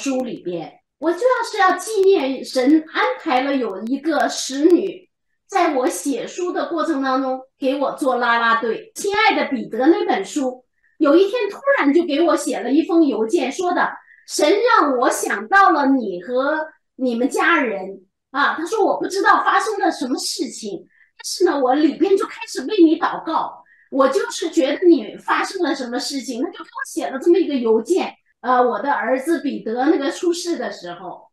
书里边。我就要是要纪念神安排了有一个使女，在我写书的过程当中给我做啦啦队。亲爱的彼得那本书，有一天突然就给我写了一封邮件，说的神让我想到了你和你们家人啊。他说我不知道发生了什么事情，但是呢，我里边就开始为你祷告。我就是觉得你发生了什么事情，他就给我写了这么一个邮件。呃，我的儿子彼得那个出事的时候，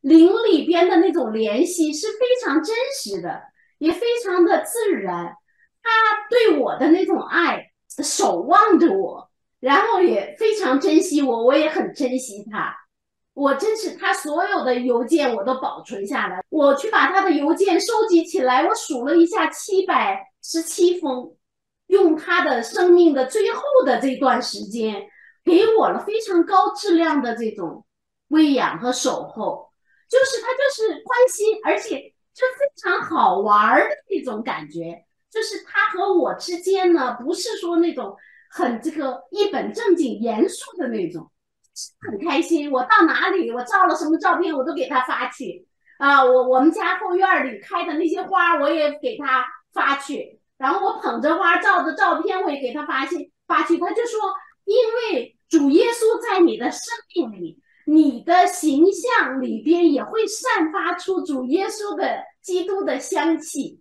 灵里边的那种联系是非常真实的，也非常的自然。他对我的那种爱，守望着我，然后也非常珍惜我，我也很珍惜他。我真是他所有的邮件我都保存下来，我去把他的邮件收集起来，我数了一下，七百十七封，用他的生命的最后的这段时间。给我了非常高质量的这种喂养和守候，就是他就是关心，而且就非常好玩的那种感觉。就是他和我之间呢，不是说那种很这个一本正经、严肃的那种，很开心。我到哪里，我照了什么照片，我都给他发去啊。我我们家后院里开的那些花，我也给他发去。然后我捧着花照的照片，我也给他发去发去。他就说，因为。主耶稣在你的生命里，你的形象里边也会散发出主耶稣的基督的香气。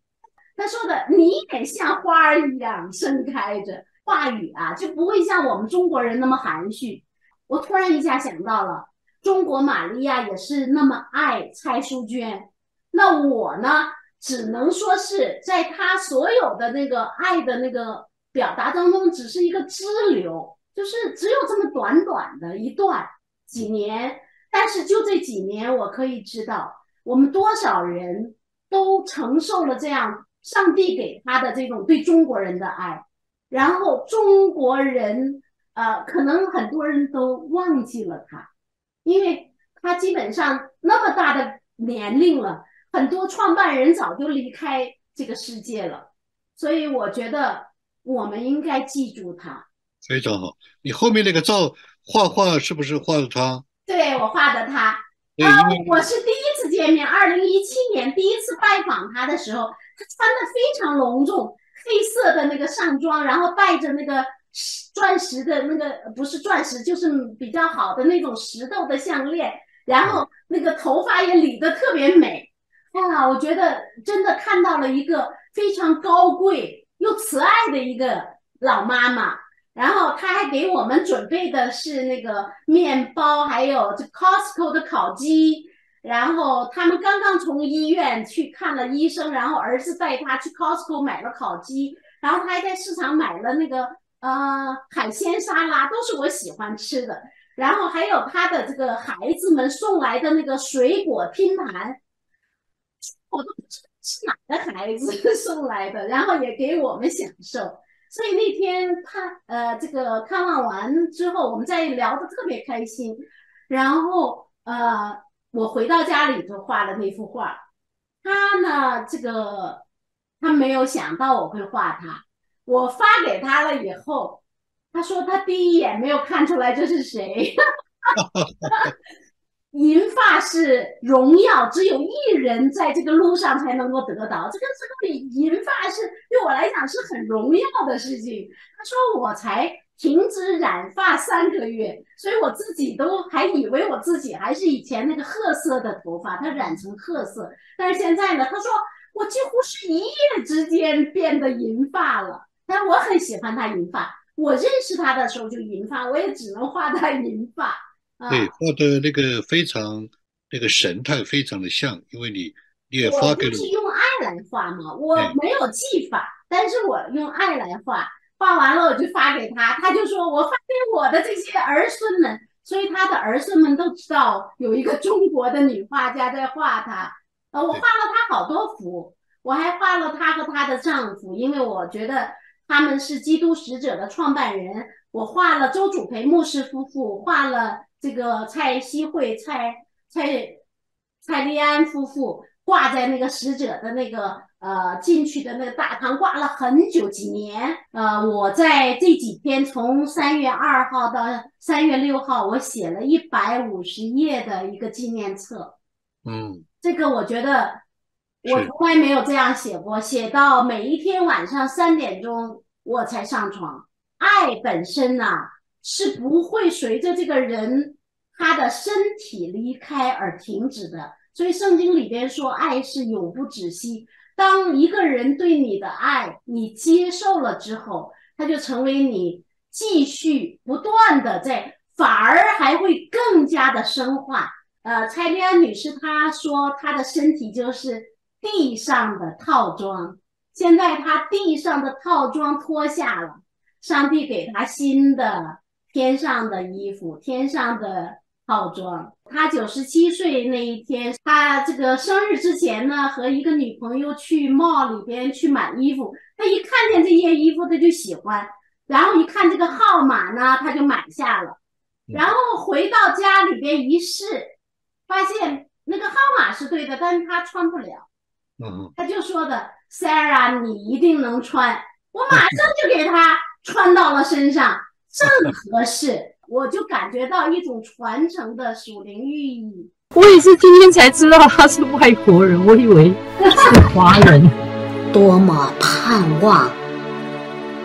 他说的，你也像花儿一样盛开着。话语啊，就不会像我们中国人那么含蓄。我突然一下想到了，中国玛利亚也是那么爱蔡淑娟。那我呢，只能说是在她所有的那个爱的那个表达当中，只是一个支流。就是只有这么短短的一段几年，但是就这几年，我可以知道我们多少人都承受了这样上帝给他的这种对中国人的爱，然后中国人呃，可能很多人都忘记了他，因为他基本上那么大的年龄了，很多创办人早就离开这个世界了，所以我觉得我们应该记住他。非常好，你后面那个照画画是不是画的他？对我画的他。啊，我是第一次见面，二零一七年第一次拜访他的时候，他穿的非常隆重，黑色的那个上装，然后戴着那个钻石的那个不是钻石，就是比较好的那种石头的项链，然后那个头发也理得特别美。啊，我觉得真的看到了一个非常高贵又慈爱的一个老妈妈。然后他还给我们准备的是那个面包，还有这 Costco 的烤鸡。然后他们刚刚从医院去看了医生，然后儿子带他去 Costco 买了烤鸡，然后他还在市场买了那个呃海鲜沙拉，都是我喜欢吃的。然后还有他的这个孩子们送来的那个水果拼盘，我都不知道是哪个孩子送来的，然后也给我们享受。所以那天他呃，这个看望完之后，我们在聊的特别开心。然后呃，我回到家里就画了那幅画。他呢，这个他没有想到我会画他。我发给他了以后，他说他第一眼没有看出来这是谁。银发是荣耀，只有一人在这个路上才能够得到。这个这个银发是对我来讲是很荣耀的事情。他说我才停止染发三个月，所以我自己都还以为我自己还是以前那个褐色的头发，他染成褐色。但是现在呢，他说我几乎是一夜之间变得银发了。但我很喜欢他银发，我认识他的时候就银发，我也只能画他银发。对，画的那个非常那个神态非常的像，因为你你也发给了我。是用爱来画嘛，我没有技法，但是我用爱来画，画完了我就发给他，他就说我发给我的这些儿孙们，所以他的儿孙们都知道有一个中国的女画家在画他。呃，我画了他好多幅，我还画了他和他的丈夫，因为我觉得他们是基督使者的创办人。我画了周主培牧师夫妇，画了。这个蔡希慧、蔡蔡蔡丽安夫妇，挂在那个死者的那个呃进去的那个大堂，挂了很久几年。呃，我在这几天，从三月二号到三月六号，我写了一百五十页的一个纪念册。嗯，这个我觉得我从来没有这样写过，写到每一天晚上三点钟我才上床。爱本身呐是不会随着这个人他的身体离开而停止的。所以圣经里边说，爱是永不止息。当一个人对你的爱你接受了之后，他就成为你继续不断的在，反而还会更加的深化。呃，蔡丽安女士她说，她的身体就是地上的套装，现在她地上的套装脱下了，上帝给她新的天上的衣服，天上的。套装，他九十七岁那一天，他这个生日之前呢，和一个女朋友去 mall 里边去买衣服。他一看见这件衣服，他就喜欢，然后一看这个号码呢，他就买下了。然后回到家里边一试，发现那个号码是对的，但是他穿不了。嗯，他就说的，Sarah，你一定能穿。我马上就给他穿到了身上，正合适。我就感觉到一种传承的属灵寓意。我也是今天才知道他是外国人，我以为是华人。多么盼望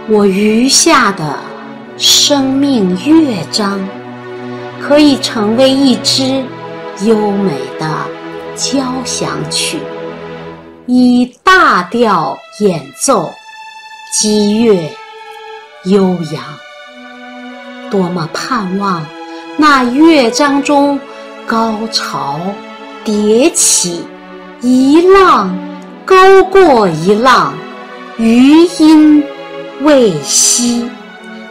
我余下的生命乐章可以成为一支优美的交响曲，以大调演奏，激越悠扬。多么盼望那乐章中高潮迭起，一浪高过一浪，余音未息，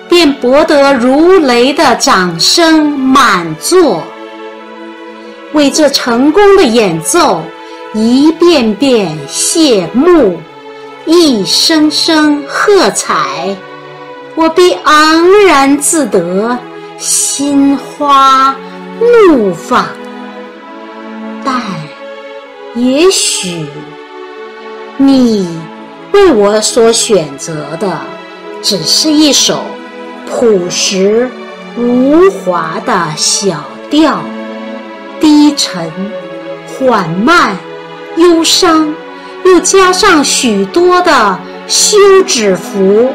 便博得如雷的掌声满座。为这成功的演奏，一遍遍谢幕，一声声喝彩。我必昂然自得，心花怒放。但也许你为我所选择的，只是一首朴实无华的小调，低沉、缓慢、忧伤，又加上许多的休止符。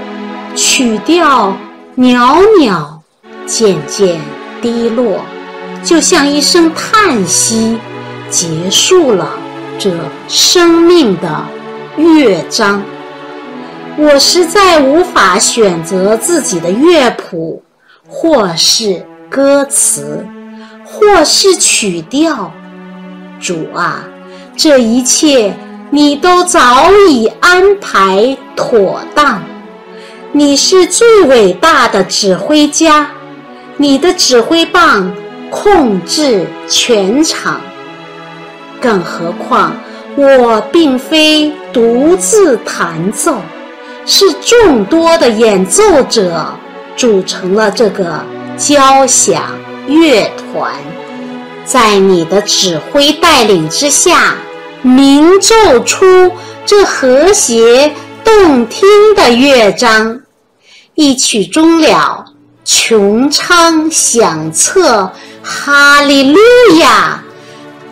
曲调袅袅，渐渐低落，就像一声叹息，结束了这生命的乐章。我实在无法选择自己的乐谱，或是歌词，或是曲调。主啊，这一切你都早已安排妥当。你是最伟大的指挥家，你的指挥棒控制全场。更何况我并非独自弹奏，是众多的演奏者组成了这个交响乐团，在你的指挥带领之下，鸣奏出这和谐动听的乐章。一曲终了，穹苍响彻，哈利路亚！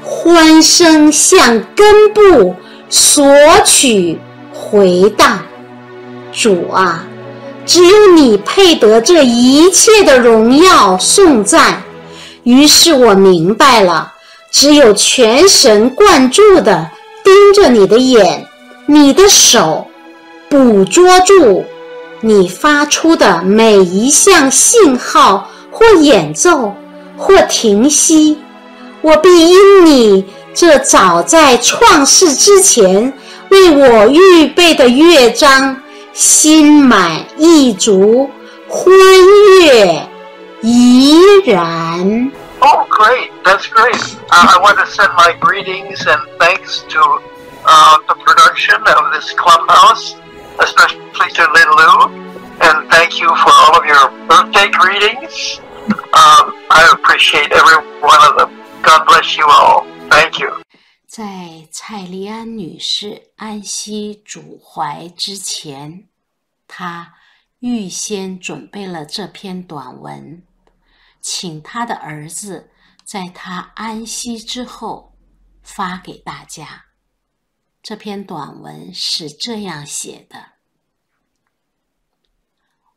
欢声向根部索取回荡。主啊，只有你配得这一切的荣耀颂赞。于是我明白了，只有全神贯注地盯着你的眼，你的手捕捉住。你发出的每一项信号，或演奏，或停息，我必因你这早在创世之前为我预备的乐章，心满意足，欢悦怡然。Oh, great! That's great. Uh, I want to send my greetings and thanks to uh, the production of this clubhouse. Especially to Lin Lu. And thank you for all of your birthday greetings. Um, I appreciate every one of them. God bless you all. Thank you. 在蔡丽安女士安息主怀之前，她预先准备了这篇短文，请她的儿子在她安息之后发给大家。这篇短文是这样写的：“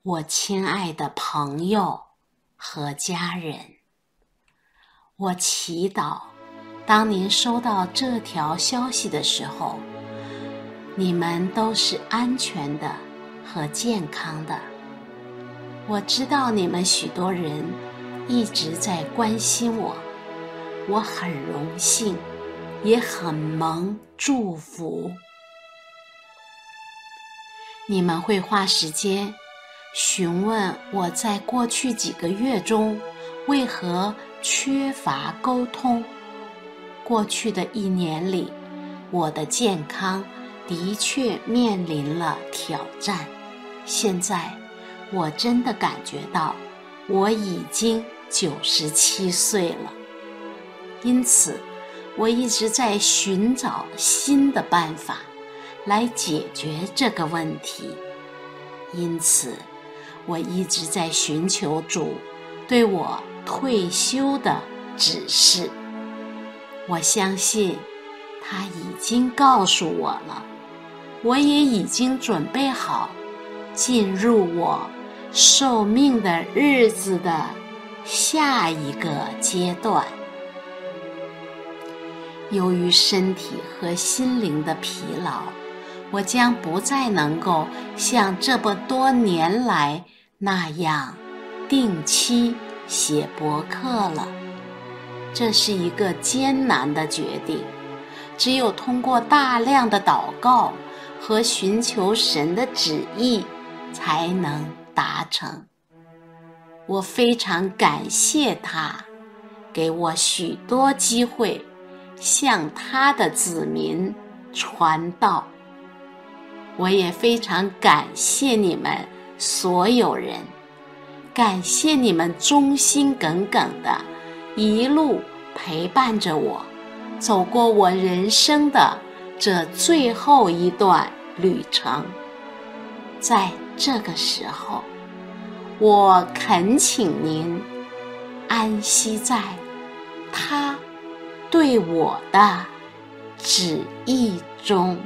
我亲爱的朋友和家人，我祈祷。”当您收到这条消息的时候，你们都是安全的和健康的。我知道你们许多人一直在关心我，我很荣幸，也很蒙祝福。你们会花时间询问我在过去几个月中为何缺乏沟通。过去的一年里，我的健康的确面临了挑战。现在，我真的感觉到我已经九十七岁了。因此，我一直在寻找新的办法来解决这个问题。因此，我一直在寻求主对我退休的指示。我相信，他已经告诉我了，我也已经准备好进入我受命的日子的下一个阶段。由于身体和心灵的疲劳，我将不再能够像这么多年来那样定期写博客了。这是一个艰难的决定，只有通过大量的祷告和寻求神的旨意，才能达成。我非常感谢他，给我许多机会向他的子民传道。我也非常感谢你们所有人，感谢你们忠心耿耿的。一路陪伴着我，走过我人生的这最后一段旅程。在这个时候，我恳请您安息在他对我的旨意中。